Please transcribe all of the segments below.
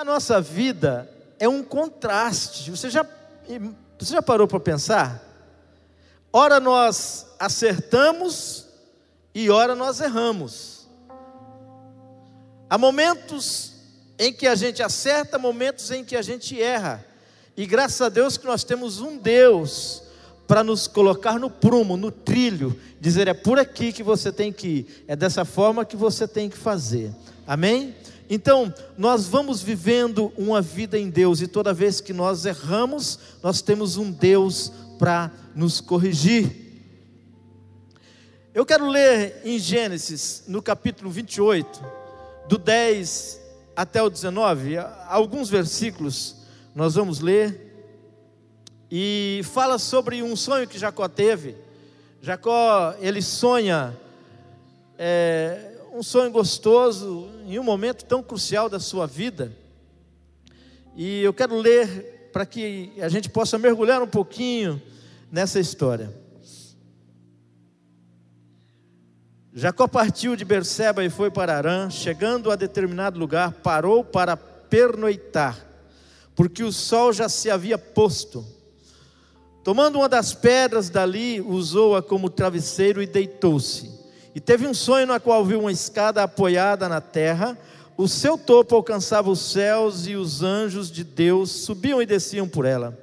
A nossa vida é um contraste. Você já, você já parou para pensar? Ora nós acertamos e ora nós erramos. Há momentos em que a gente acerta, momentos em que a gente erra. E graças a Deus que nós temos um Deus para nos colocar no prumo, no trilho, dizer é por aqui que você tem que ir, é dessa forma que você tem que fazer. Amém? Então, nós vamos vivendo uma vida em Deus e toda vez que nós erramos, nós temos um Deus para nos corrigir. Eu quero ler em Gênesis, no capítulo 28, do 10 até o 19, alguns versículos nós vamos ler, e fala sobre um sonho que Jacó teve. Jacó, ele sonha é, um sonho gostoso em um momento tão crucial da sua vida. E eu quero ler para que a gente possa mergulhar um pouquinho nessa história. Jacó partiu de Berseba e foi para Arã, chegando a determinado lugar, parou para pernoitar, porque o sol já se havia posto. Tomando uma das pedras dali, usou-a como travesseiro e deitou-se. E teve um sonho na qual viu uma escada apoiada na terra, o seu topo alcançava os céus e os anjos de Deus subiam e desciam por ela.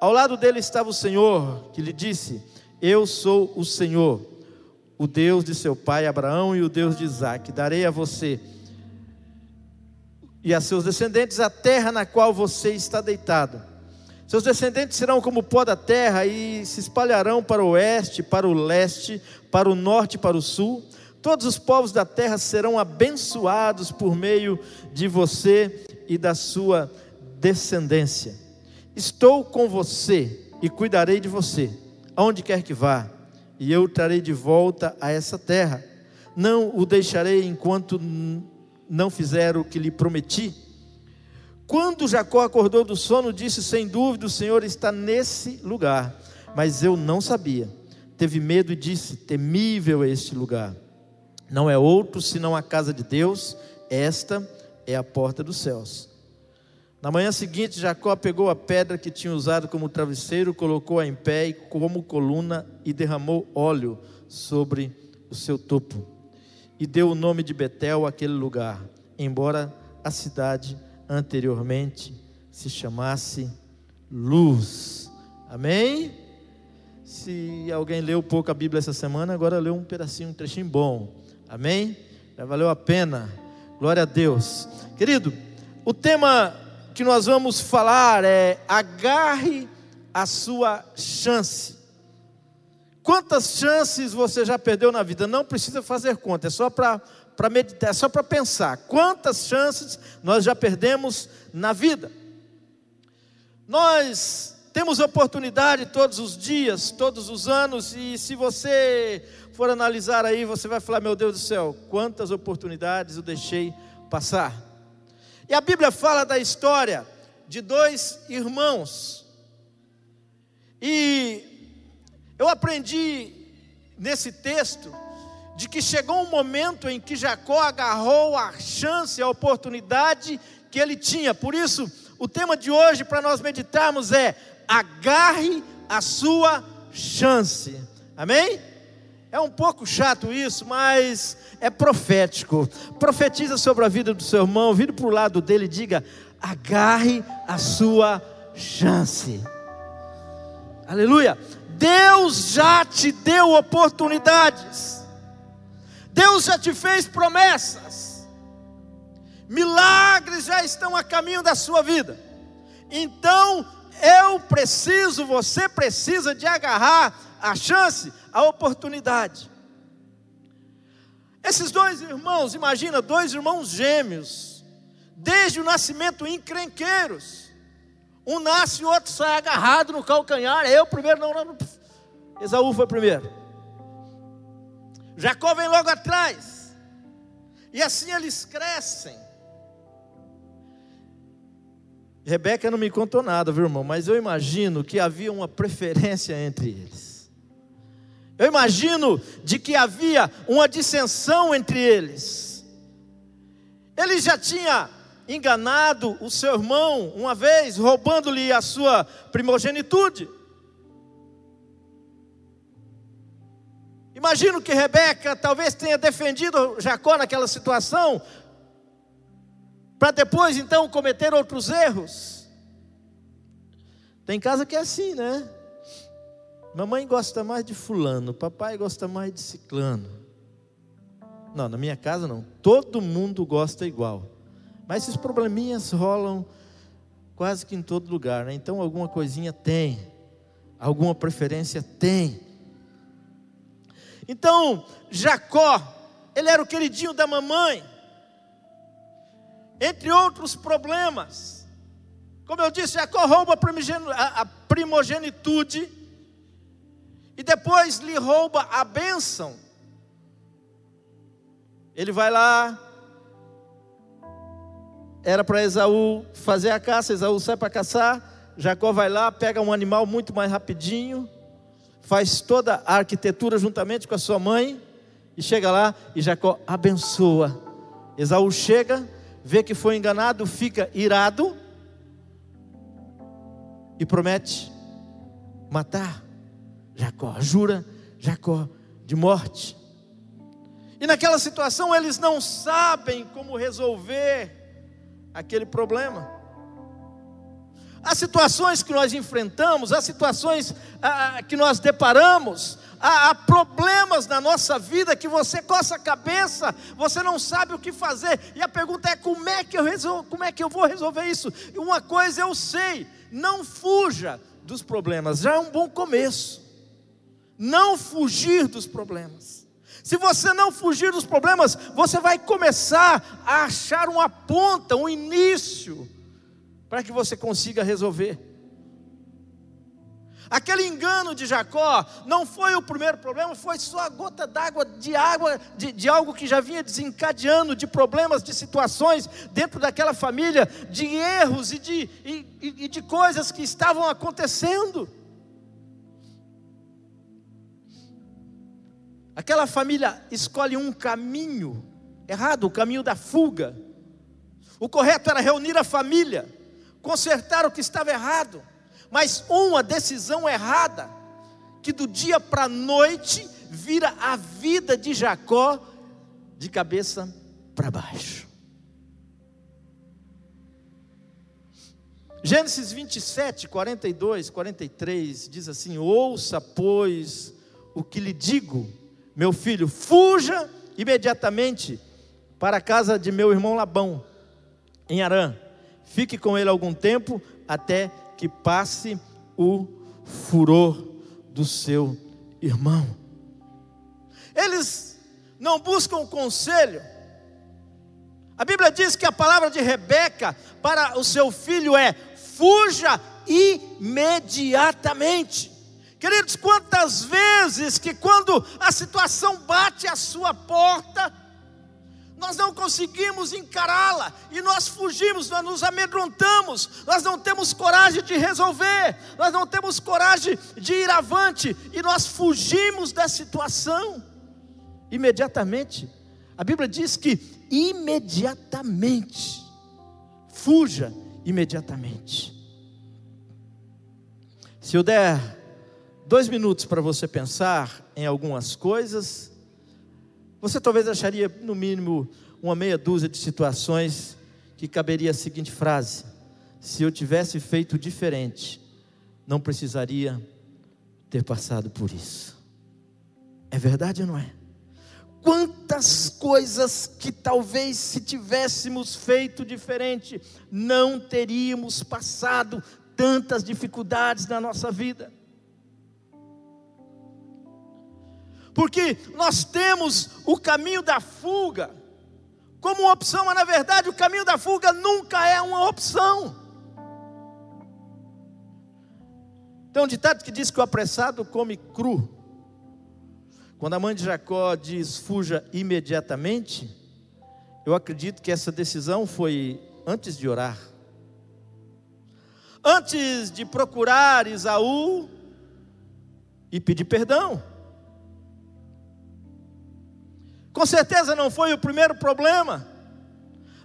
Ao lado dele estava o Senhor, que lhe disse: Eu sou o Senhor, o Deus de seu pai Abraão e o Deus de Isaac. Darei a você e a seus descendentes a terra na qual você está deitado. Seus descendentes serão como pó da terra e se espalharão para o oeste, para o leste, para o norte e para o sul. Todos os povos da terra serão abençoados por meio de você e da sua descendência. Estou com você e cuidarei de você, aonde quer que vá, e eu o trarei de volta a essa terra. Não o deixarei enquanto não fizer o que lhe prometi. Quando Jacó acordou do sono, disse: Sem dúvida o Senhor está nesse lugar. Mas eu não sabia. Teve medo e disse: Temível é este lugar. Não é outro senão a casa de Deus, esta é a porta dos céus. Na manhã seguinte, Jacó pegou a pedra que tinha usado como travesseiro, colocou-a em pé como coluna e derramou óleo sobre o seu topo. E deu o nome de Betel àquele lugar, embora a cidade anteriormente se chamasse luz. Amém? Se alguém leu pouco a Bíblia essa semana, agora leu um pedacinho, um trechinho bom. Amém? Já valeu a pena. Glória a Deus. Querido, o tema que nós vamos falar é agarre a sua chance. Quantas chances você já perdeu na vida? Não precisa fazer conta, é só para meditar, é só para pensar. Quantas chances nós já perdemos na vida? Nós temos oportunidade todos os dias, todos os anos, e se você for analisar aí, você vai falar: meu Deus do céu, quantas oportunidades eu deixei passar. E a Bíblia fala da história de dois irmãos, e eu aprendi nesse texto de que chegou um momento em que Jacó agarrou a chance, a oportunidade que ele tinha. Por isso, o tema de hoje para nós meditarmos é: agarre a sua chance. Amém? É um pouco chato isso, mas é profético. Profetiza sobre a vida do seu irmão, vira para o lado dele e diga: agarre a sua chance. Aleluia. Deus já te deu oportunidades. Deus já te fez promessas, milagres já estão a caminho da sua vida. Então, eu preciso, você precisa de agarrar a chance, a oportunidade. Esses dois irmãos, imagina, dois irmãos gêmeos, desde o nascimento encrenqueiros. Um nasce e o outro sai agarrado no calcanhar. Eu primeiro, não, não. Esaú foi primeiro. Jacó vem logo atrás. E assim eles crescem. Rebeca não me contou nada, viu, irmão? Mas eu imagino que havia uma preferência entre eles. Eu imagino de que havia uma dissensão entre eles. Ele já tinha enganado o seu irmão uma vez, roubando-lhe a sua primogenitude. Imagino que Rebeca talvez tenha defendido Jacó naquela situação, para depois então cometer outros erros. Tem casa que é assim, né? Mamãe gosta mais de fulano, papai gosta mais de ciclano. Não, na minha casa não. Todo mundo gosta igual. Mas esses probleminhas rolam quase que em todo lugar, né? Então alguma coisinha tem, alguma preferência tem. Então, Jacó, ele era o queridinho da mamãe, entre outros problemas. Como eu disse, Jacó rouba a primogenitude e depois lhe rouba a bênção. Ele vai lá, era para Esaú fazer a caça, Esaú sai para caçar, Jacó vai lá, pega um animal muito mais rapidinho, faz toda a arquitetura juntamente com a sua mãe, e chega lá e Jacó abençoa. Esaú chega, vê que foi enganado, fica irado e promete matar Jacó, jura Jacó de morte. E naquela situação eles não sabem como resolver aquele problema. Há situações que nós enfrentamos, há situações ah, ah, que nós deparamos, há, há, problemas na nossa vida que você coça a cabeça, você não sabe o que fazer, e a pergunta é: como é que eu, como é que eu vou resolver isso? E uma coisa eu sei: não fuja dos problemas, já é um bom começo. Não fugir dos problemas. Se você não fugir dos problemas, você vai começar a achar uma ponta, um início para que você consiga resolver. Aquele engano de Jacó não foi o primeiro problema, foi só a gota d'água de água de, de, algo que já vinha desencadeando, de problemas, de situações dentro daquela família, de erros e de, e, e de coisas que estavam acontecendo. Aquela família escolhe um caminho errado, o caminho da fuga. O correto era reunir a família consertar o que estava errado, mas uma decisão errada, que do dia para a noite vira a vida de Jacó de cabeça para baixo. Gênesis 27, 42, 43 diz assim: Ouça, pois, o que lhe digo, meu filho, fuja imediatamente para a casa de meu irmão Labão, em Arã Fique com ele algum tempo até que passe o furor do seu irmão. Eles não buscam conselho. A Bíblia diz que a palavra de Rebeca para o seu filho é: fuja imediatamente. Queridos, quantas vezes que quando a situação bate à sua porta, nós não conseguimos encará-la e nós fugimos, nós nos amedrontamos, nós não temos coragem de resolver, nós não temos coragem de ir avante e nós fugimos da situação imediatamente. A Bíblia diz que imediatamente, fuja imediatamente. Se eu der dois minutos para você pensar em algumas coisas, você talvez acharia, no mínimo, uma meia dúzia de situações que caberia a seguinte frase: Se eu tivesse feito diferente, não precisaria ter passado por isso. É verdade ou não é? Quantas coisas que talvez se tivéssemos feito diferente, não teríamos passado tantas dificuldades na nossa vida. Porque nós temos o caminho da fuga como uma opção, mas na verdade o caminho da fuga nunca é uma opção. Tem um ditado que diz que o apressado come cru. Quando a mãe de Jacó diz fuja imediatamente, eu acredito que essa decisão foi antes de orar. Antes de procurar Isaú e pedir perdão. Com certeza não foi o primeiro problema.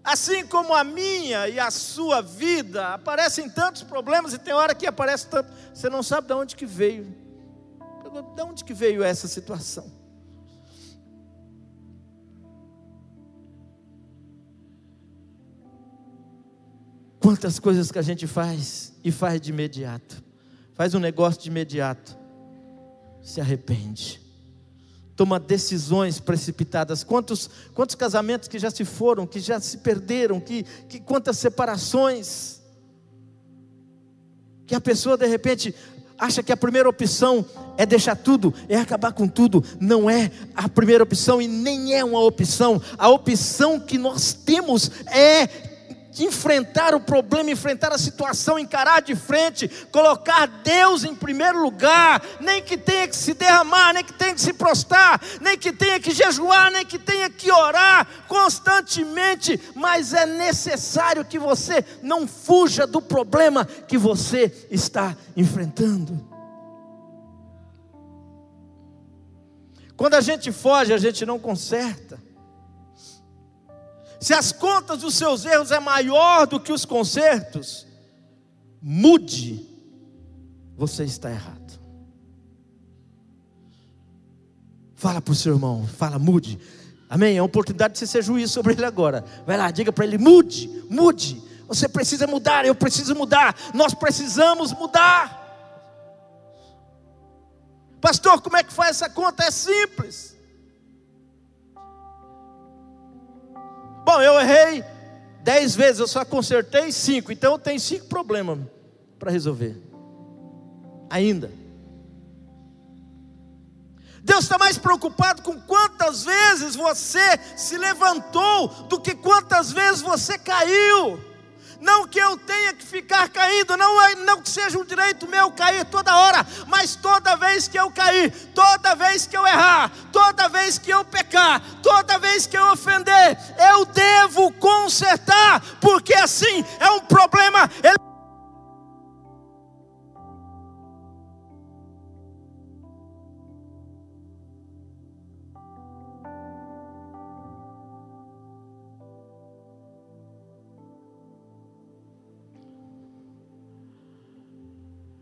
Assim como a minha e a sua vida, aparecem tantos problemas e tem hora que aparece tanto, você não sabe de onde que veio. De onde que veio essa situação? Quantas coisas que a gente faz e faz de imediato. Faz um negócio de imediato. Se arrepende toma decisões precipitadas. Quantos, quantos casamentos que já se foram, que já se perderam, que, que quantas separações. Que a pessoa de repente acha que a primeira opção é deixar tudo, é acabar com tudo. Não é a primeira opção e nem é uma opção. A opção que nós temos é enfrentar o problema, enfrentar a situação, encarar de frente, colocar Deus em primeiro lugar, nem que tenha que se derramar, nem que tenha que se prostrar, nem que tenha que jejuar, nem que tenha que orar constantemente, mas é necessário que você não fuja do problema que você está enfrentando. Quando a gente foge, a gente não conserta. Se as contas dos seus erros é maior do que os consertos, mude. Você está errado. Fala para o seu irmão, fala, mude. Amém? É uma oportunidade de você ser juiz sobre ele agora. Vai lá, diga para ele: mude, mude. Você precisa mudar, eu preciso mudar, nós precisamos mudar. Pastor, como é que faz essa conta? É simples. Bom, eu errei dez vezes, eu só consertei cinco, então eu tenho cinco problemas para resolver. Ainda. Deus está mais preocupado com quantas vezes você se levantou do que quantas vezes você caiu. Não que eu tenha que ficar caindo, não, é, não que seja um direito meu cair toda hora, mas toda vez que eu cair, toda vez que eu errar, toda vez que eu pecar, toda vez que eu ofender, eu devo consertar, porque assim é um problema. Ele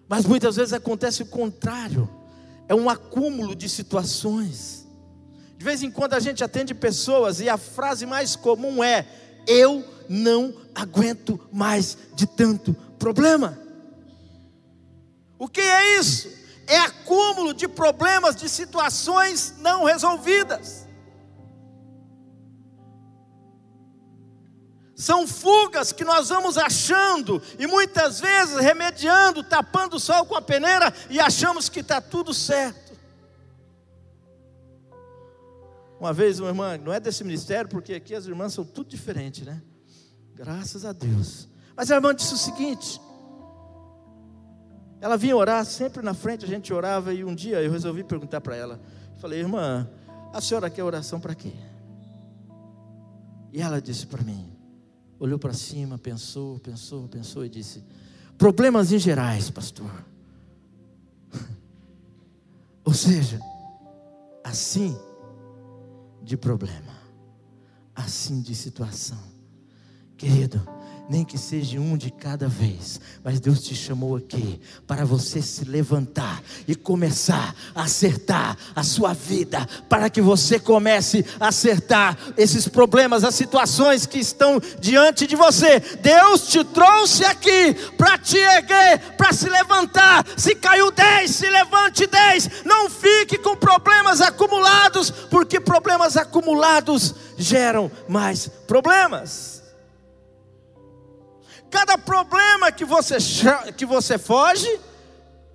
Mas muitas vezes acontece o contrário, é um acúmulo de situações. De vez em quando a gente atende pessoas e a frase mais comum é: Eu não aguento mais de tanto problema. O que é isso? É acúmulo de problemas, de situações não resolvidas. São fugas que nós vamos achando e muitas vezes remediando, tapando o sol com a peneira e achamos que está tudo certo. Uma vez uma irmã, não é desse ministério, porque aqui as irmãs são tudo diferente, né? Graças a Deus. Mas a irmã disse o seguinte: ela vinha orar sempre na frente, a gente orava e um dia eu resolvi perguntar para ela. Falei, irmã, a senhora quer oração para quê? E ela disse para mim: olhou para cima, pensou, pensou, pensou e disse: Problemas em gerais, pastor. Ou seja, assim de problema, assim de situação. Querido, nem que seja um de cada vez, mas Deus te chamou aqui para você se levantar e começar a acertar a sua vida, para que você comece a acertar esses problemas, as situações que estão diante de você. Deus te trouxe aqui para te erguer, para se levantar. Se caiu dez, se levante dez. Não fique com problemas acumulados, porque problemas acumulados geram mais problemas. Cada problema que você, que você foge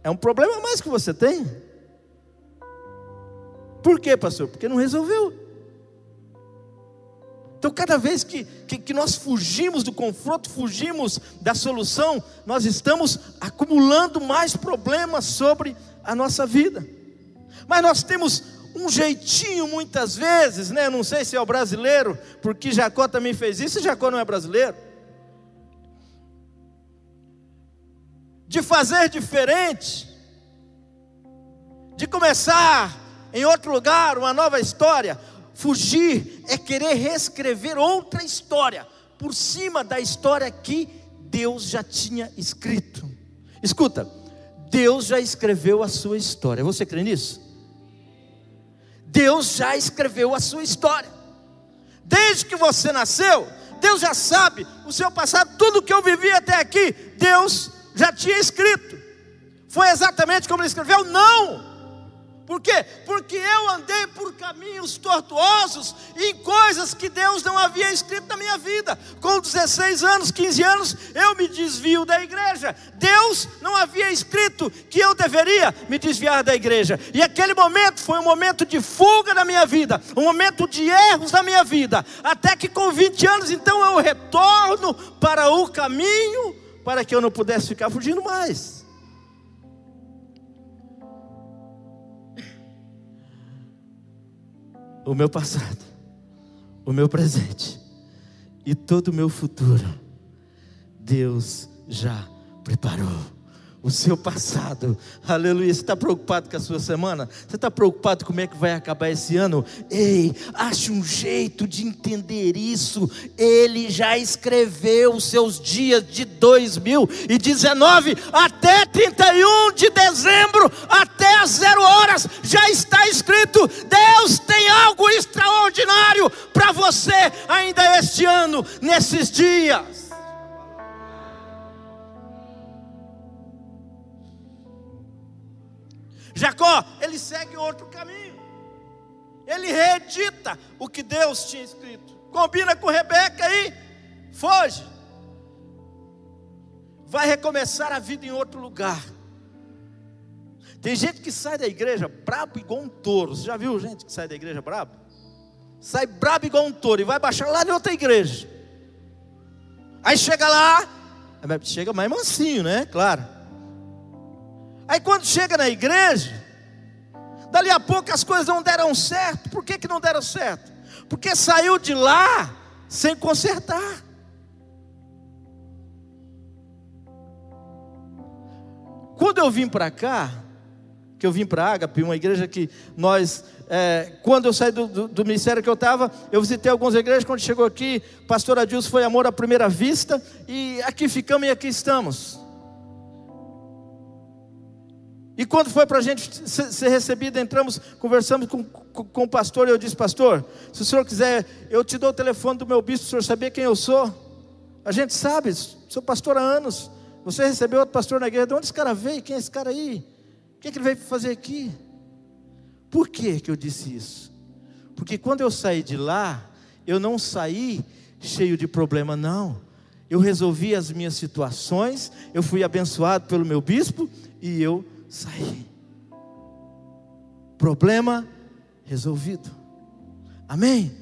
é um problema a mais que você tem. Por quê, pastor? Porque não resolveu. Então, cada vez que, que, que, nós fugimos do confronto, fugimos da solução, nós estamos acumulando mais problemas sobre a nossa vida. Mas nós temos um jeitinho muitas vezes, né? Não sei se é o brasileiro, porque Jacó também fez isso, e Jacó não é brasileiro. De fazer diferente, de começar em outro lugar, uma nova história. Fugir é querer reescrever outra história por cima da história que Deus já tinha escrito. Escuta, Deus já escreveu a sua história. Você crê nisso? Deus já escreveu a sua história. Desde que você nasceu, Deus já sabe o seu passado, tudo que eu vivi até aqui, Deus já tinha escrito. Foi exatamente como ele escreveu? Não! Por quê? Porque eu andei por caminhos tortuosos em coisas que Deus não havia escrito na minha vida. Com 16 anos, 15 anos, eu me desvio da igreja. Deus não havia escrito que eu deveria me desviar da igreja. E aquele momento foi um momento de fuga na minha vida, um momento de erros na minha vida. Até que com 20 anos, então eu retorno para o caminho para que eu não pudesse ficar fugindo mais. o meu passado, o meu presente e todo o meu futuro, Deus já preparou o seu passado. Aleluia. Você está preocupado com a sua semana? Você está preocupado como é que vai acabar esse ano? Ei, ache um jeito de entender isso. Ele já escreveu os seus dias de 2019 até 31 de dezembro, até as zero horas, já está escrito. Deus tem algo extraordinário para você ainda este ano, nesses dias. Jacó, ele segue outro caminho. Ele reedita o que Deus tinha escrito. Combina com Rebeca aí, foge. Vai recomeçar a vida em outro lugar. Tem gente que sai da igreja brabo igual um touro. Você já viu gente que sai da igreja brabo? Sai brabo igual um touro e vai baixar lá em outra igreja. Aí chega lá, chega mais mansinho, né? Claro. Aí quando chega na igreja, dali a pouco as coisas não deram certo. Por que, que não deram certo? Porque saiu de lá sem consertar. Quando eu vim para cá, que eu vim para Ágape, uma igreja que nós, é, quando eu saí do, do, do ministério que eu estava, eu visitei algumas igrejas, quando chegou aqui, pastor Adilson foi amor à primeira vista, e aqui ficamos e aqui estamos. E quando foi para a gente ser recebido, entramos, conversamos com, com, com, o pastor, e eu disse, pastor, se o senhor quiser, eu te dou o telefone do meu bispo, o senhor sabia quem eu sou? A gente sabe, sou pastor há anos. Você recebeu outro pastor na igreja, de onde esse cara veio? Quem é esse cara aí? O que, é que ele veio fazer aqui? Por que, que eu disse isso? Porque quando eu saí de lá, eu não saí cheio de problema, não. Eu resolvi as minhas situações, eu fui abençoado pelo meu bispo e eu sair. Problema resolvido. Amém?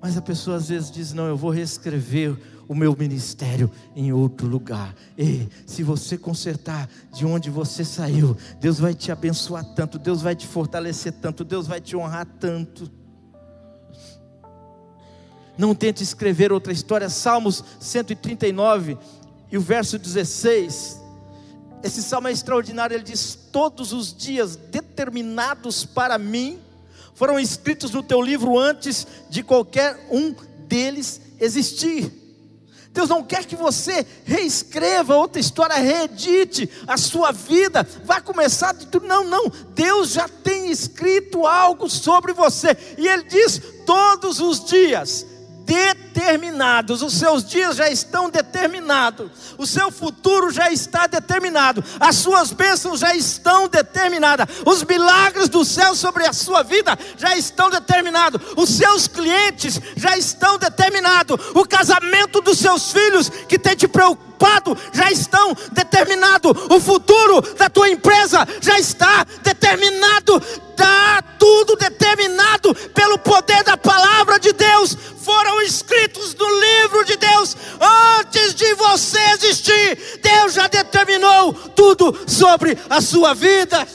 Mas a pessoa às vezes diz: Não, eu vou reescrever o meu ministério em outro lugar. Ei, se você consertar de onde você saiu, Deus vai te abençoar tanto, Deus vai te fortalecer tanto, Deus vai te honrar tanto. Não tente escrever outra história. Salmos 139 e o verso 16. Esse salmo é extraordinário. Ele diz: Todos os dias determinados para mim foram escritos no teu livro antes de qualquer um deles existir. Deus não quer que você reescreva outra história, reedite a sua vida, vá começar de tudo. Não, não. Deus já tem escrito algo sobre você. E Ele diz: todos os dias did determinados, os seus dias já estão determinados, o seu futuro já está determinado, as suas bênçãos já estão determinadas, os milagres do céu sobre a sua vida já estão determinados, os seus clientes já estão determinados, o casamento dos seus filhos que tem te preocupado já estão determinado, o futuro da tua empresa já está determinado, está tudo determinado pelo poder da palavra de Deus foram escritos no livro de Deus antes de você existir. Deus já determinou tudo sobre a sua vida.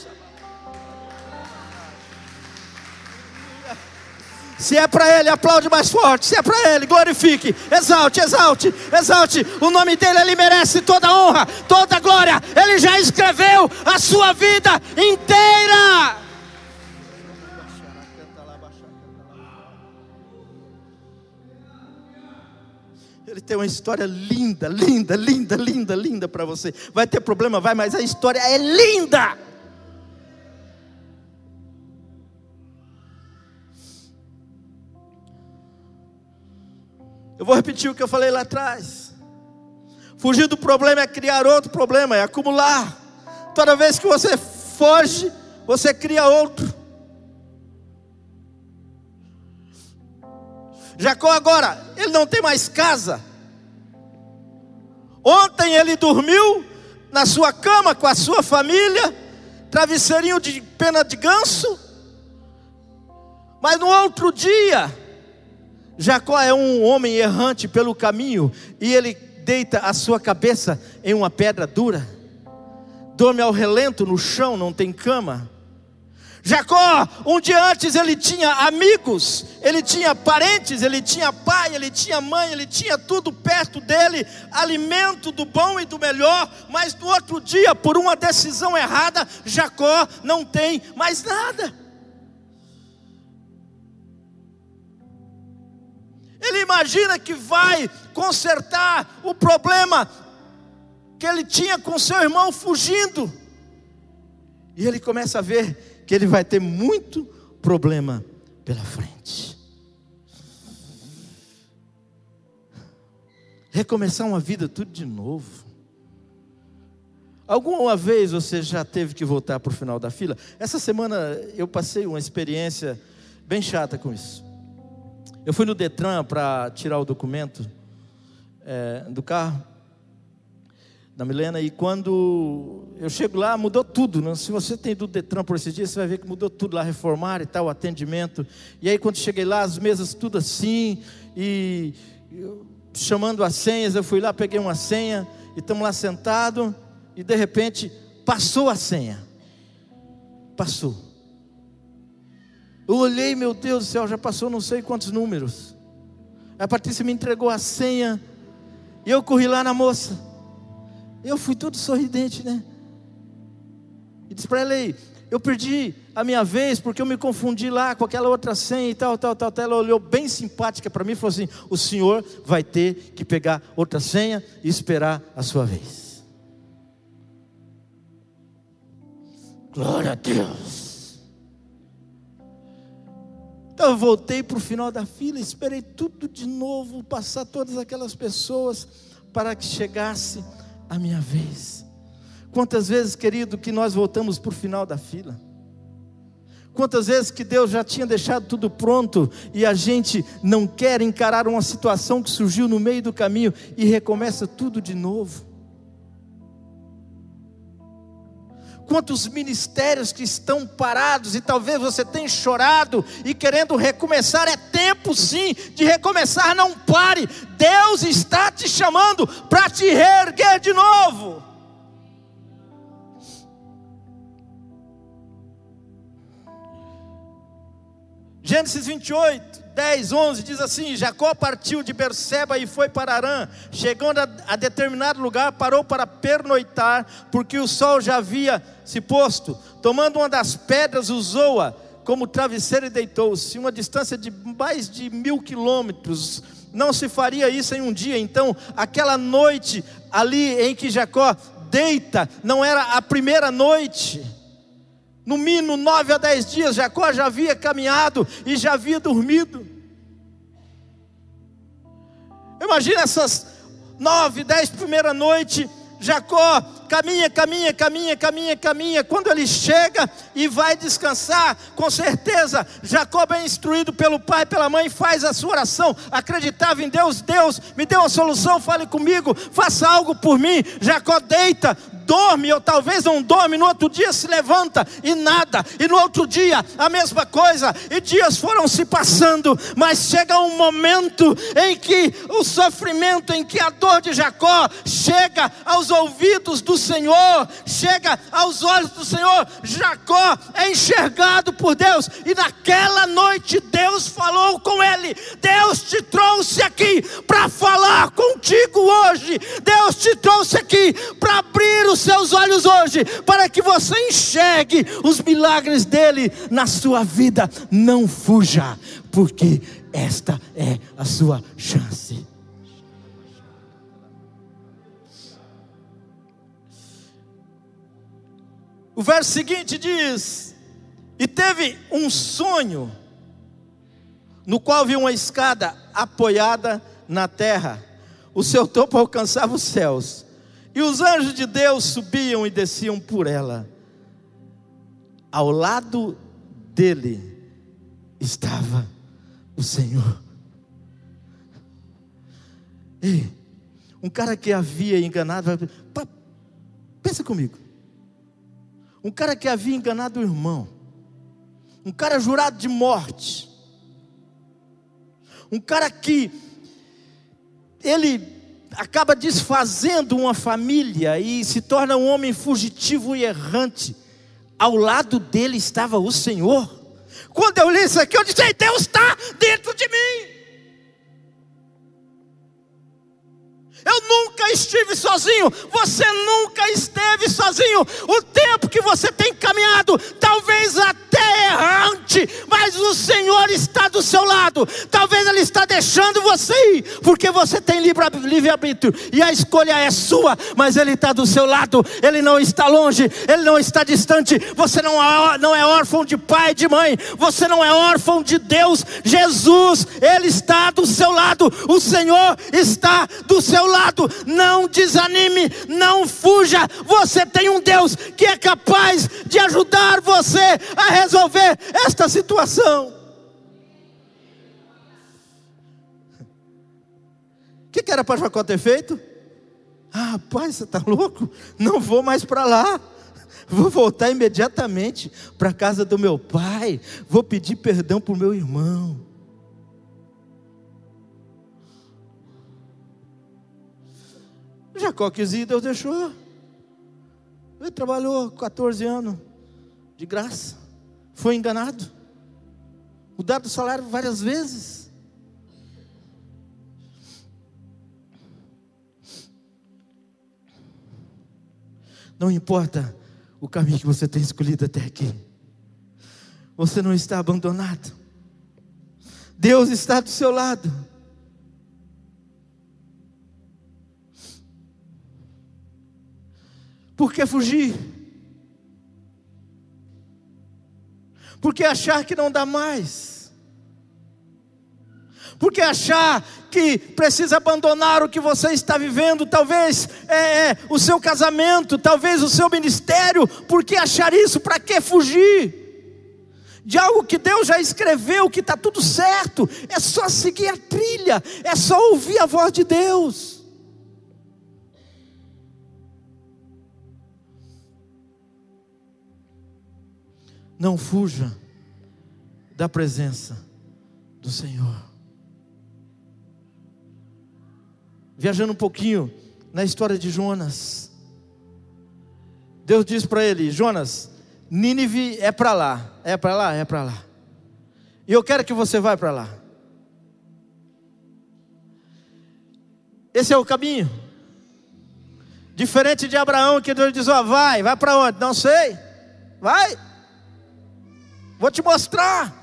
Se é para Ele, aplaude mais forte. Se é para Ele, glorifique, exalte, exalte, exalte. O nome dele, Ele merece toda honra, toda glória. Ele já escreveu a sua vida inteira. Ele tem uma história linda, linda, linda, linda, linda para você. Vai ter problema, vai, mas a história é linda. Eu vou repetir o que eu falei lá atrás. Fugir do problema é criar outro problema, é acumular. Toda vez que você foge, você cria outro. Jacó agora, ele não tem mais casa. Ontem ele dormiu na sua cama com a sua família, travesseirinho de pena de ganso. Mas no outro dia, Jacó é um homem errante pelo caminho e ele deita a sua cabeça em uma pedra dura, dorme ao relento no chão, não tem cama. Jacó, um dia antes ele tinha amigos, ele tinha parentes, ele tinha pai, ele tinha mãe, ele tinha tudo perto dele, alimento do bom e do melhor, mas no outro dia, por uma decisão errada, Jacó não tem mais nada. Ele imagina que vai consertar o problema que ele tinha com seu irmão fugindo. E ele começa a ver que ele vai ter muito problema pela frente. Recomeçar uma vida tudo de novo. Alguma vez você já teve que voltar para o final da fila? Essa semana eu passei uma experiência bem chata com isso. Eu fui no Detran para tirar o documento é, do carro da Milena e quando eu chego lá mudou tudo. Né? Se você tem do Detran por esses dias, você vai ver que mudou tudo lá, reformar e tal, o atendimento. E aí quando cheguei lá, as mesas tudo assim e eu, chamando as senhas, eu fui lá, peguei uma senha e estamos lá sentado e de repente passou a senha. Passou. Eu olhei, meu Deus do céu, já passou não sei quantos números. A Patrícia me entregou a senha. E eu corri lá na moça. Eu fui todo sorridente, né? E disse para ela aí, eu perdi a minha vez porque eu me confundi lá com aquela outra senha e tal, tal, tal. Ela olhou bem simpática para mim e falou assim: o senhor vai ter que pegar outra senha e esperar a sua vez. Glória a Deus. Então eu voltei para o final da fila, esperei tudo de novo, passar todas aquelas pessoas para que chegasse a minha vez. Quantas vezes, querido, que nós voltamos para o final da fila? Quantas vezes que Deus já tinha deixado tudo pronto e a gente não quer encarar uma situação que surgiu no meio do caminho e recomeça tudo de novo? Quantos ministérios que estão parados e talvez você tenha chorado e querendo recomeçar. É tempo sim de recomeçar, não pare. Deus está te chamando para te reerguer de novo. Gênesis 28, 10, 11 diz assim: Jacó partiu de Berseba e foi para Arã. Chegando a, a, determinado lugar, parou para pernoitar, porque o sol já havia se posto. Tomando uma das pedras, usou-a como travesseiro e deitou-se. Uma distância de mais de mil quilômetros. Não se faria isso em um dia. Então, aquela noite ali em que Jacó deita, não era a primeira noite no mínimo nove a dez dias, Jacó já havia caminhado e já havia dormido. Imagina essas nove, dez primeira noite, Jacó caminha, caminha, caminha, caminha, caminha. Quando ele chega e vai descansar, com certeza, Jacó, bem instruído pelo pai, pela mãe, faz a sua oração. Acreditava em Deus, Deus me deu uma solução, fale comigo, faça algo por mim. Jacó deita, dorme, ou talvez não dorme, no outro dia se levanta e nada, e no outro dia a mesma coisa, e dias foram se passando, mas chega um momento em que o sofrimento, em que a dor de Jacó chega aos ouvidos do Senhor, chega aos olhos do Senhor. Jacó é enxergado por Deus, e naquela noite Deus falou com ele: Deus te trouxe aqui para falar contigo hoje, Deus te trouxe aqui para abrir o os seus olhos hoje, para que você enxergue os milagres dele na sua vida. Não fuja, porque esta é a sua chance. O verso seguinte diz: E teve um sonho, no qual viu uma escada apoiada na terra, o seu topo alcançava os céus, e os anjos de Deus subiam e desciam por ela. Ao lado dele estava o Senhor. Ei, um cara que havia enganado, pensa comigo. Um cara que havia enganado o irmão, um cara jurado de morte, um cara que ele acaba desfazendo uma família e se torna um homem fugitivo e errante. Ao lado dele estava o Senhor. Quando eu li isso aqui, eu disse: Deus está dentro de mim. Eu nunca estive sozinho, você nunca esteve sozinho. O tempo que você tem caminhado, talvez até errante, mas o Senhor está do seu lado. Talvez Ele está deixando você ir, porque você tem livre-arbítrio e a escolha é sua, mas Ele está do seu lado, Ele não está longe, Ele não está distante. Você não é, não é órfão de pai e de mãe, você não é órfão de Deus. Jesus, Ele está do seu lado, o Senhor está do seu lado lado, não desanime, não fuja. Você tem um Deus que é capaz de ajudar você a resolver esta situação. O que, que era para Jacó ter feito? Ah, pai, você está louco? Não vou mais para lá. Vou voltar imediatamente para a casa do meu pai. Vou pedir perdão para o meu irmão. Jacó quis ir, Deus deixou. Ele trabalhou 14 anos de graça. Foi enganado. Mudado o salário várias vezes. Não importa o caminho que você tem escolhido até aqui. Você não está abandonado. Deus está do seu lado. Por que fugir? Por que achar que não dá mais? Por que achar que precisa abandonar o que você está vivendo? Talvez é, é, o seu casamento, talvez o seu ministério. Por que achar isso? Para que fugir? De algo que Deus já escreveu, que está tudo certo. É só seguir a trilha, é só ouvir a voz de Deus. Não fuja da presença do Senhor. Viajando um pouquinho na história de Jonas. Deus diz para ele: Jonas, Nínive é para lá, é para lá, é para lá. E eu quero que você vá para lá. Esse é o caminho. Diferente de Abraão, que Deus diz: Ó, vai, vai para onde? Não sei. Vai. Vou te mostrar.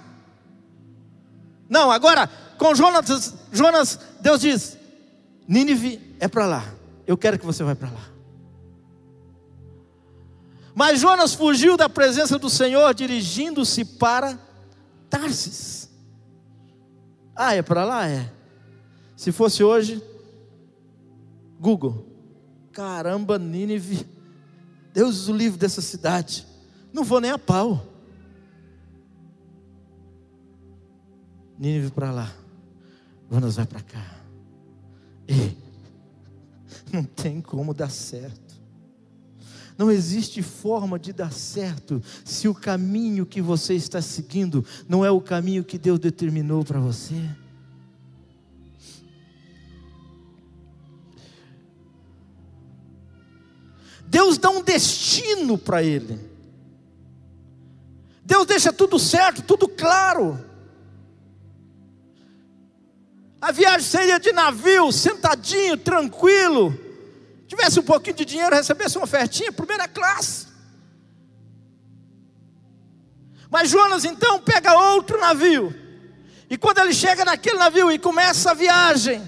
Não, agora com Jonas, Jonas, Deus diz: Nínive é para lá. Eu quero que você vá para lá. Mas Jonas fugiu da presença do Senhor, dirigindo-se para Tarsis. Ah, é para lá? É. Se fosse hoje, Google. Caramba, Nínive. Deus o livre dessa cidade. Não vou nem a pau. Nínive para lá, Jonas vai para cá. E não tem como dar certo. Não existe forma de dar certo se o caminho que você está seguindo não é o caminho que Deus determinou para você. Deus dá um destino para ele. Deus deixa tudo certo, tudo claro. A viagem seria de navio, sentadinho, tranquilo. Tivesse um pouquinho de dinheiro, recebesse uma ofertinha, primeira classe. Mas Jonas então pega outro navio. E quando ele chega naquele navio e começa a viagem,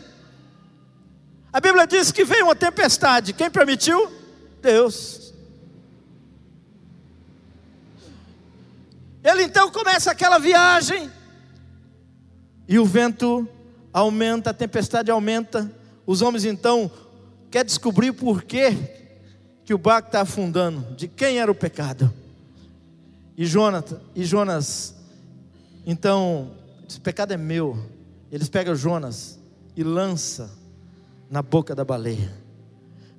a Bíblia diz que veio uma tempestade. Quem permitiu? Deus. Ele então começa aquela viagem, e o vento aumenta, a tempestade aumenta. Os homens então quer descobrir por que, que o barco está afundando, de quem era o pecado. E Jonas, e Jonas então, esse pecado é meu. Eles pegam Jonas e lança na boca da baleia.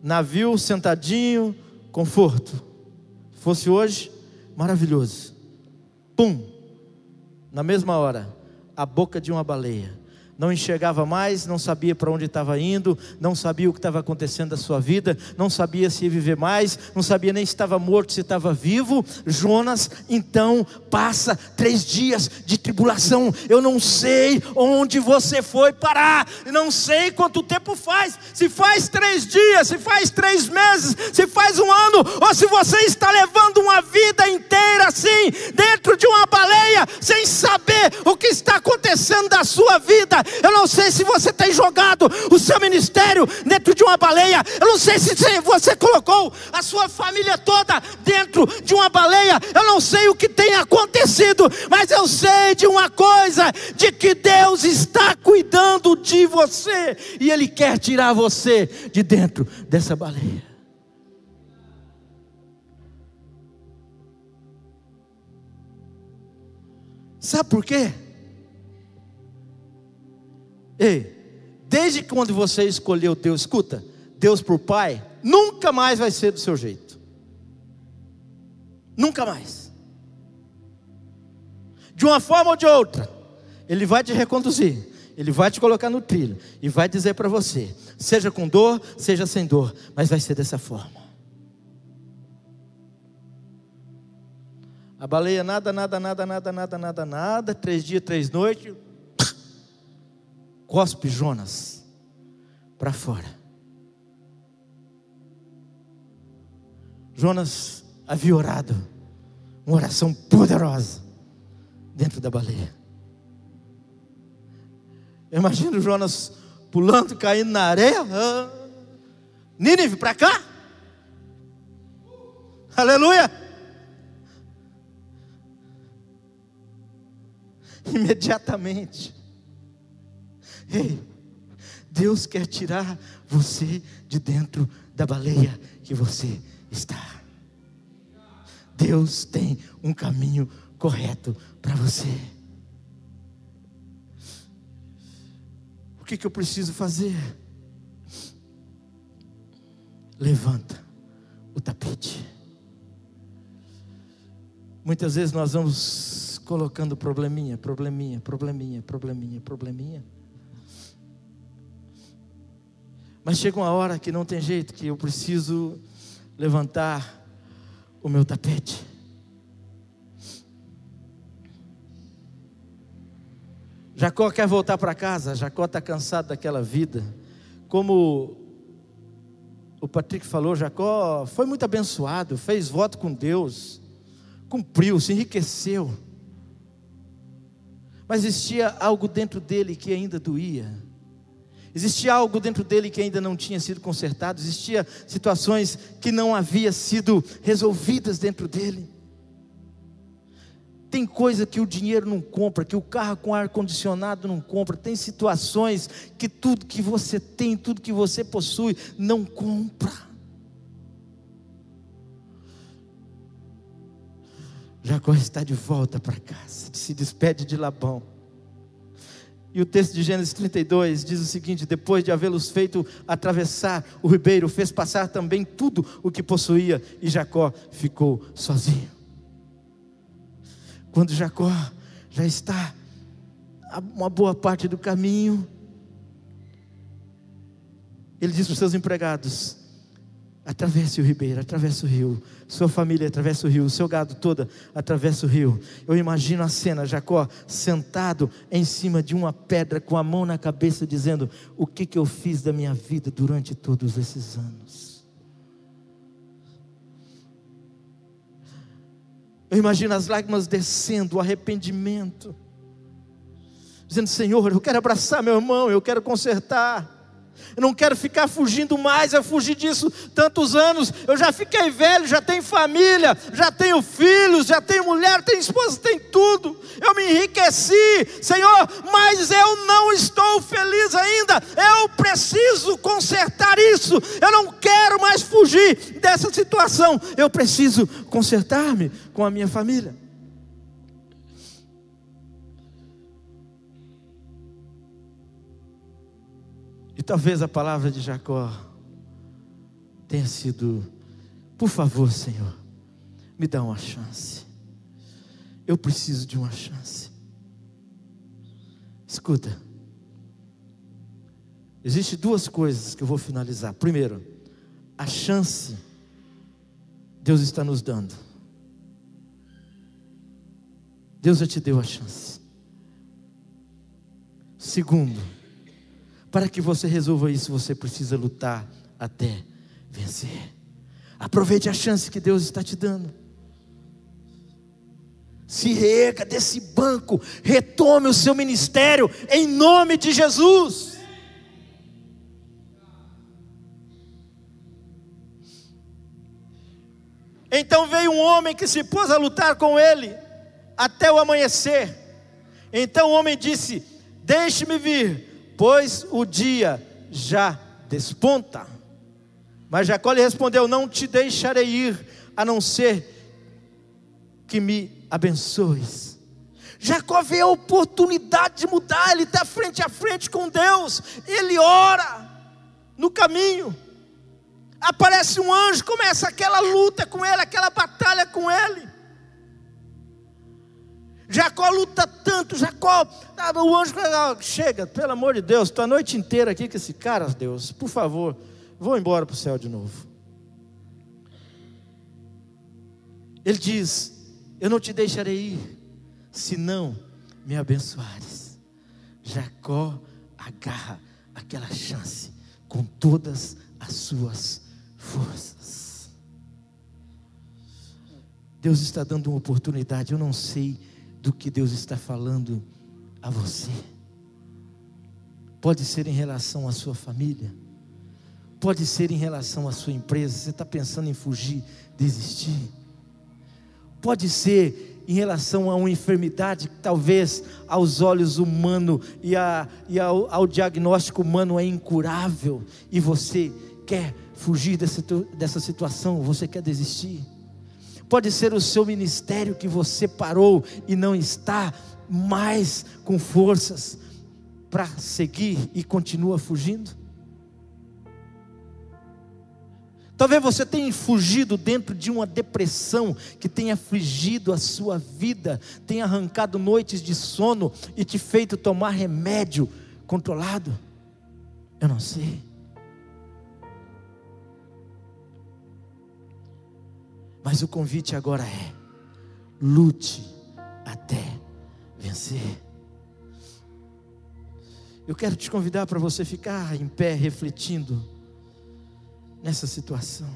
Navio sentadinho, conforto. Fosse hoje, maravilhoso. Pum! Na mesma hora, a boca de uma baleia não enxergava mais, não sabia para onde estava indo, não sabia o que estava acontecendo na sua vida, não sabia se ia viver mais, não sabia nem se estava morto, se estava vivo. Jonas então passa três dias de tribulação. Eu não sei onde você foi parar, não sei quanto tempo faz, se faz três dias, se faz três meses, se faz um ano, ou se você está levando uma vida inteira assim, dentro de uma baleia, sem saber o que está acontecendo da sua vida eu não sei se você tem jogado o seu ministério dentro de uma baleia. Eu não sei se você colocou a sua família toda dentro de uma baleia. Eu não sei o que tem acontecido, mas eu sei de uma coisa: de que Deus está cuidando de você e Ele quer tirar você de dentro dessa baleia. Sabe por quê? Ei, desde quando você escolheu Deus, escuta, Deus por Pai, nunca mais vai ser do seu jeito. Nunca mais. De uma forma ou de outra, Ele vai te reconduzir, Ele vai te colocar no trilho e vai dizer para você: seja com dor, seja sem dor, mas vai ser dessa forma. A baleia nada, nada, nada, nada, nada, nada, nada, três dias, três noites, cospe Jonas para fora. Jonas havia orado uma oração poderosa dentro da baleia. Eu imagino Jonas pulando, caindo na areia. Ah, Nínive para cá. Aleluia. Imediatamente Ei, Deus quer tirar você de dentro da baleia que você está. Deus tem um caminho correto para você. O que, que eu preciso fazer? Levanta o tapete. Muitas vezes nós vamos colocando probleminha, probleminha, probleminha, probleminha, probleminha. Mas chega uma hora que não tem jeito, que eu preciso levantar o meu tapete. Jacó quer voltar para casa, Jacó está cansado daquela vida. Como o Patrick falou, Jacó foi muito abençoado, fez voto com Deus, cumpriu, se enriqueceu. Mas existia algo dentro dele que ainda doía. Existia algo dentro dele que ainda não tinha sido consertado, existia situações que não havia sido resolvidas dentro dele. Tem coisa que o dinheiro não compra, que o carro com ar condicionado não compra. Tem situações que tudo que você tem, tudo que você possui, não compra. Jacó está de volta para casa, se despede de Labão. E o texto de Gênesis 32 diz o seguinte: depois de havê-los feito atravessar o ribeiro, fez passar também tudo o que possuía, e Jacó ficou sozinho. Quando Jacó já está uma boa parte do caminho, ele diz para os seus empregados: atravesse o ribeiro, atravesse o rio, sua família atravessa o rio, o seu gado todo atravessa o rio. Eu imagino a cena, Jacó sentado em cima de uma pedra com a mão na cabeça, dizendo: O que, que eu fiz da minha vida durante todos esses anos? Eu imagino as lágrimas descendo, o arrependimento, dizendo: Senhor, eu quero abraçar meu irmão, eu quero consertar. Eu não quero ficar fugindo mais, eu fugi disso tantos anos. Eu já fiquei velho, já tenho família, já tenho filhos, já tenho mulher, tenho esposa, tenho tudo. Eu me enriqueci, Senhor, mas eu não estou feliz ainda. Eu preciso consertar isso. Eu não quero mais fugir dessa situação. Eu preciso consertar-me com a minha família. Talvez a palavra de Jacó tenha sido: por favor, Senhor, me dá uma chance. Eu preciso de uma chance. Escuta. Existem duas coisas que eu vou finalizar. Primeiro, a chance Deus está nos dando. Deus já te deu a chance. Segundo, para que você resolva isso, você precisa lutar até vencer. Aproveite a chance que Deus está te dando. Se reerga desse banco, retome o seu ministério em nome de Jesus. Então veio um homem que se pôs a lutar com ele até o amanhecer. Então o homem disse: Deixe-me vir, pois o dia já desponta. Mas Jacó lhe respondeu: Não te deixarei ir, a não ser que me abençoes. Jacó vê a oportunidade de mudar, ele está frente a frente com Deus, ele ora no caminho. Aparece um anjo, começa aquela luta com ele, aquela batalha com ele. Jacó luta tanto, Jacó, ah, o anjo chega, pelo amor de Deus, estou a noite inteira aqui com esse cara, Deus, por favor, vou embora para o céu de novo. Ele diz: Eu não te deixarei ir, se não me abençoares. Jacó agarra aquela chance com todas as suas forças. Deus está dando uma oportunidade, eu não sei do que Deus está falando a você. Pode ser em relação à sua família, pode ser em relação à sua empresa. Você está pensando em fugir, desistir. Pode ser em relação a uma enfermidade que talvez aos olhos humanos e, a, e ao, ao, diagnóstico humano é incurável e você quer fugir dessa, dessa situação, você quer desistir pode ser o seu ministério que você parou e não está mais com forças para seguir e continua fugindo. Talvez você tenha fugido dentro de uma depressão que tenha afligido a sua vida, tenha arrancado noites de sono e te feito tomar remédio controlado. Eu não sei. Mas o convite agora é: lute até vencer. Eu quero te convidar para você ficar em pé refletindo nessa situação.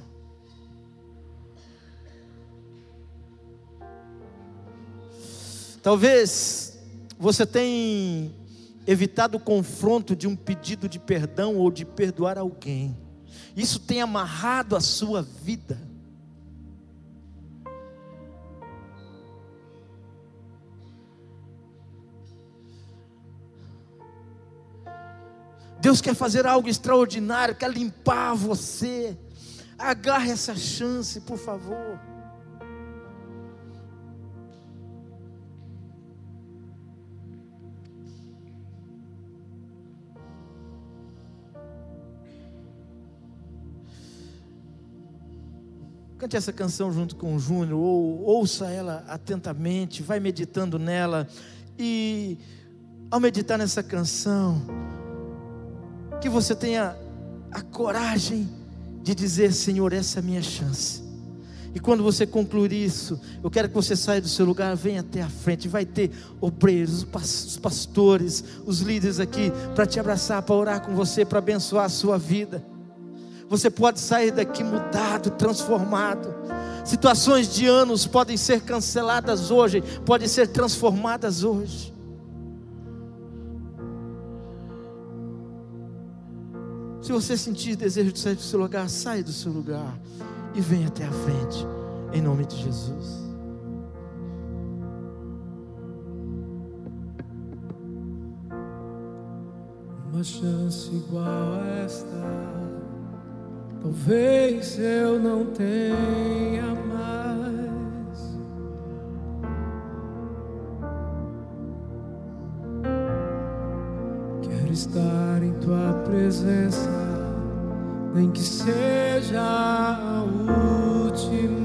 Talvez você tenha evitado o confronto de um pedido de perdão ou de perdoar alguém. Isso tem amarrado a sua vida. Deus quer fazer algo extraordinário, quer limpar você. Agarre essa chance, por favor. Cante essa canção junto com o Júnior, ou ouça ela atentamente, vai meditando nela, e ao meditar nessa canção, que você tenha a coragem de dizer: Senhor, essa é a minha chance. E quando você concluir isso, eu quero que você saia do seu lugar, venha até a frente. Vai ter obreiros, os pastores, os líderes aqui para te abraçar, para orar com você, para abençoar a sua vida. Você pode sair daqui mudado, transformado. Situações de anos podem ser canceladas hoje, podem ser transformadas hoje. Se você sentir desejo de sair do seu lugar, saia do seu lugar e venha até a frente, em nome de Jesus. Uma chance igual a esta, talvez eu não tenha mais. Quero estar em tua presença, nem que seja a última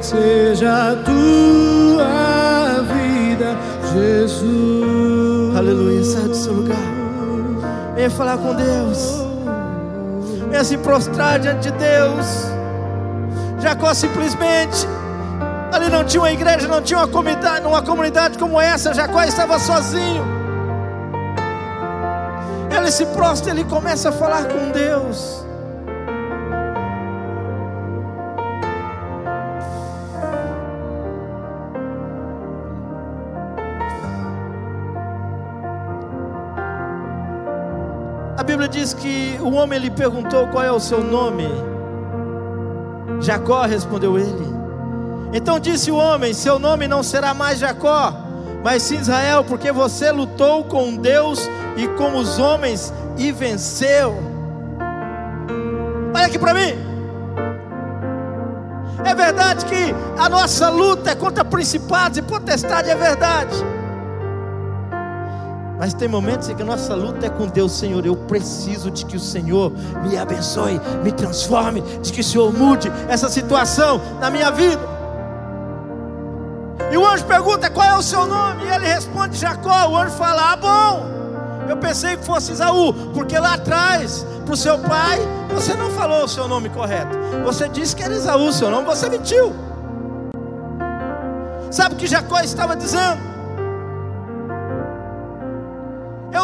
seja a tua vida, Jesus. Aleluia, sai do seu lugar. Venha falar com Deus. Venha se prostrar diante de Deus. Jacó simplesmente. Ali não tinha uma igreja, não tinha uma comunidade, uma comunidade como essa. Jacó estava sozinho. Ele se prostra, ele começa a falar com Deus. Bíblia diz que o homem lhe perguntou qual é o seu nome. Jacó respondeu ele. Então disse o homem: Seu nome não será mais Jacó, mas sim Israel, porque você lutou com Deus e com os homens e venceu. Olha aqui para mim. É verdade que a nossa luta é contra principados e potestades, é verdade. Mas tem momentos em que a nossa luta é com Deus, Senhor. Eu preciso de que o Senhor me abençoe, me transforme, de que o Senhor mude essa situação na minha vida. E o anjo pergunta: qual é o seu nome? E ele responde: Jacó. O anjo fala: Ah, bom. Eu pensei que fosse Isaú, porque lá atrás, para o seu pai, você não falou o seu nome correto. Você disse que era Isaú, seu nome, você mentiu. Sabe o que Jacó estava dizendo?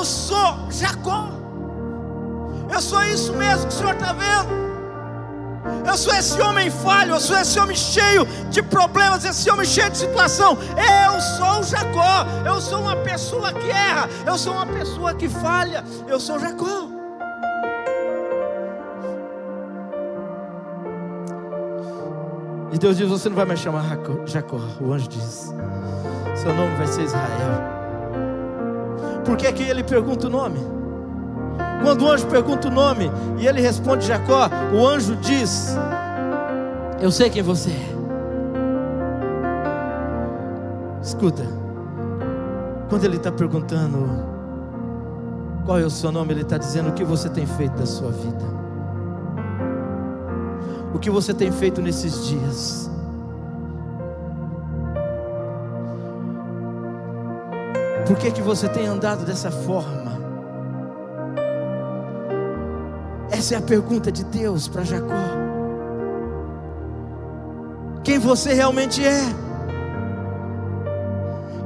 Eu sou Jacó. Eu sou isso mesmo que o Senhor está vendo. Eu sou esse homem falho, eu sou esse homem cheio de problemas, esse homem cheio de situação. Eu sou Jacó. Eu sou uma pessoa que erra, eu sou uma pessoa que falha. Eu sou Jacó. E Deus diz: Você não vai mais chamar Jacó. O anjo diz: Seu nome vai ser Israel. Por que, que ele pergunta o nome? Quando o anjo pergunta o nome e ele responde Jacó, o anjo diz: Eu sei quem você é. Escuta, quando ele está perguntando qual é o seu nome, ele está dizendo o que você tem feito da sua vida. O que você tem feito nesses dias. Por que, que você tem andado dessa forma? Essa é a pergunta de Deus para Jacó. Quem você realmente é?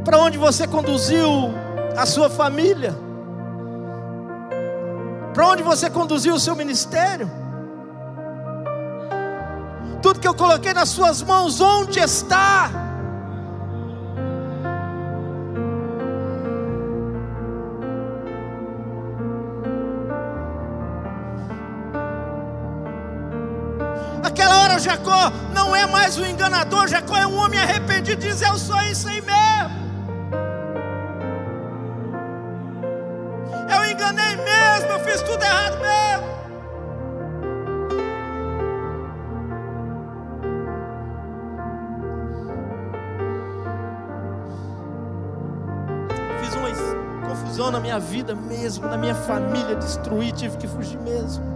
Para onde você conduziu a sua família? Para onde você conduziu o seu ministério? Tudo que eu coloquei nas suas mãos, onde está? Jacó não é mais um enganador, Jacó é um homem arrependido, diz: Eu sou isso aí mesmo. Eu enganei mesmo, eu fiz tudo errado mesmo. Fiz uma confusão na minha vida mesmo, na minha família, destruí, tive que fugir mesmo.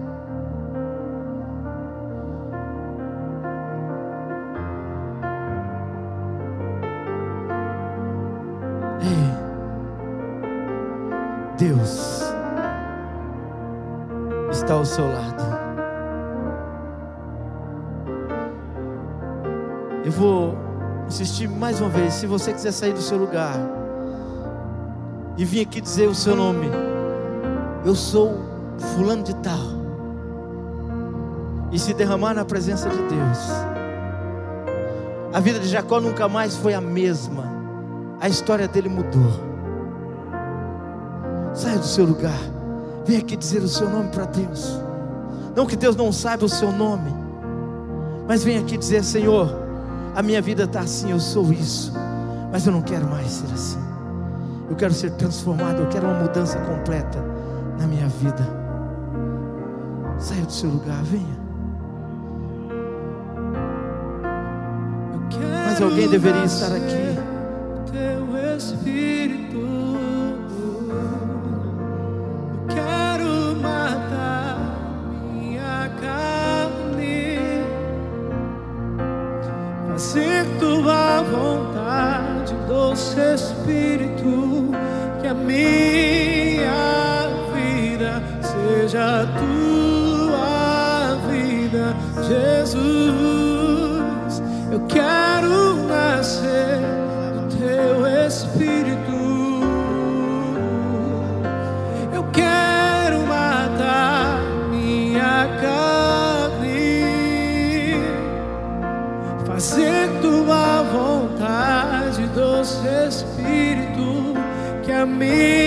Deus está ao seu lado. Eu vou insistir mais uma vez. Se você quiser sair do seu lugar e vir aqui dizer o seu nome, eu sou Fulano de Tal, e se derramar na presença de Deus, a vida de Jacó nunca mais foi a mesma, a história dele mudou. Saia do seu lugar. Venha aqui dizer o seu nome para Deus. Não que Deus não saiba o seu nome, mas venha aqui dizer: Senhor, a minha vida está assim, eu sou isso, mas eu não quero mais ser assim. Eu quero ser transformado, eu quero uma mudança completa na minha vida. Saia do seu lugar, venha. Mas alguém deveria estar aqui. Espírito, que a minha vida seja tua a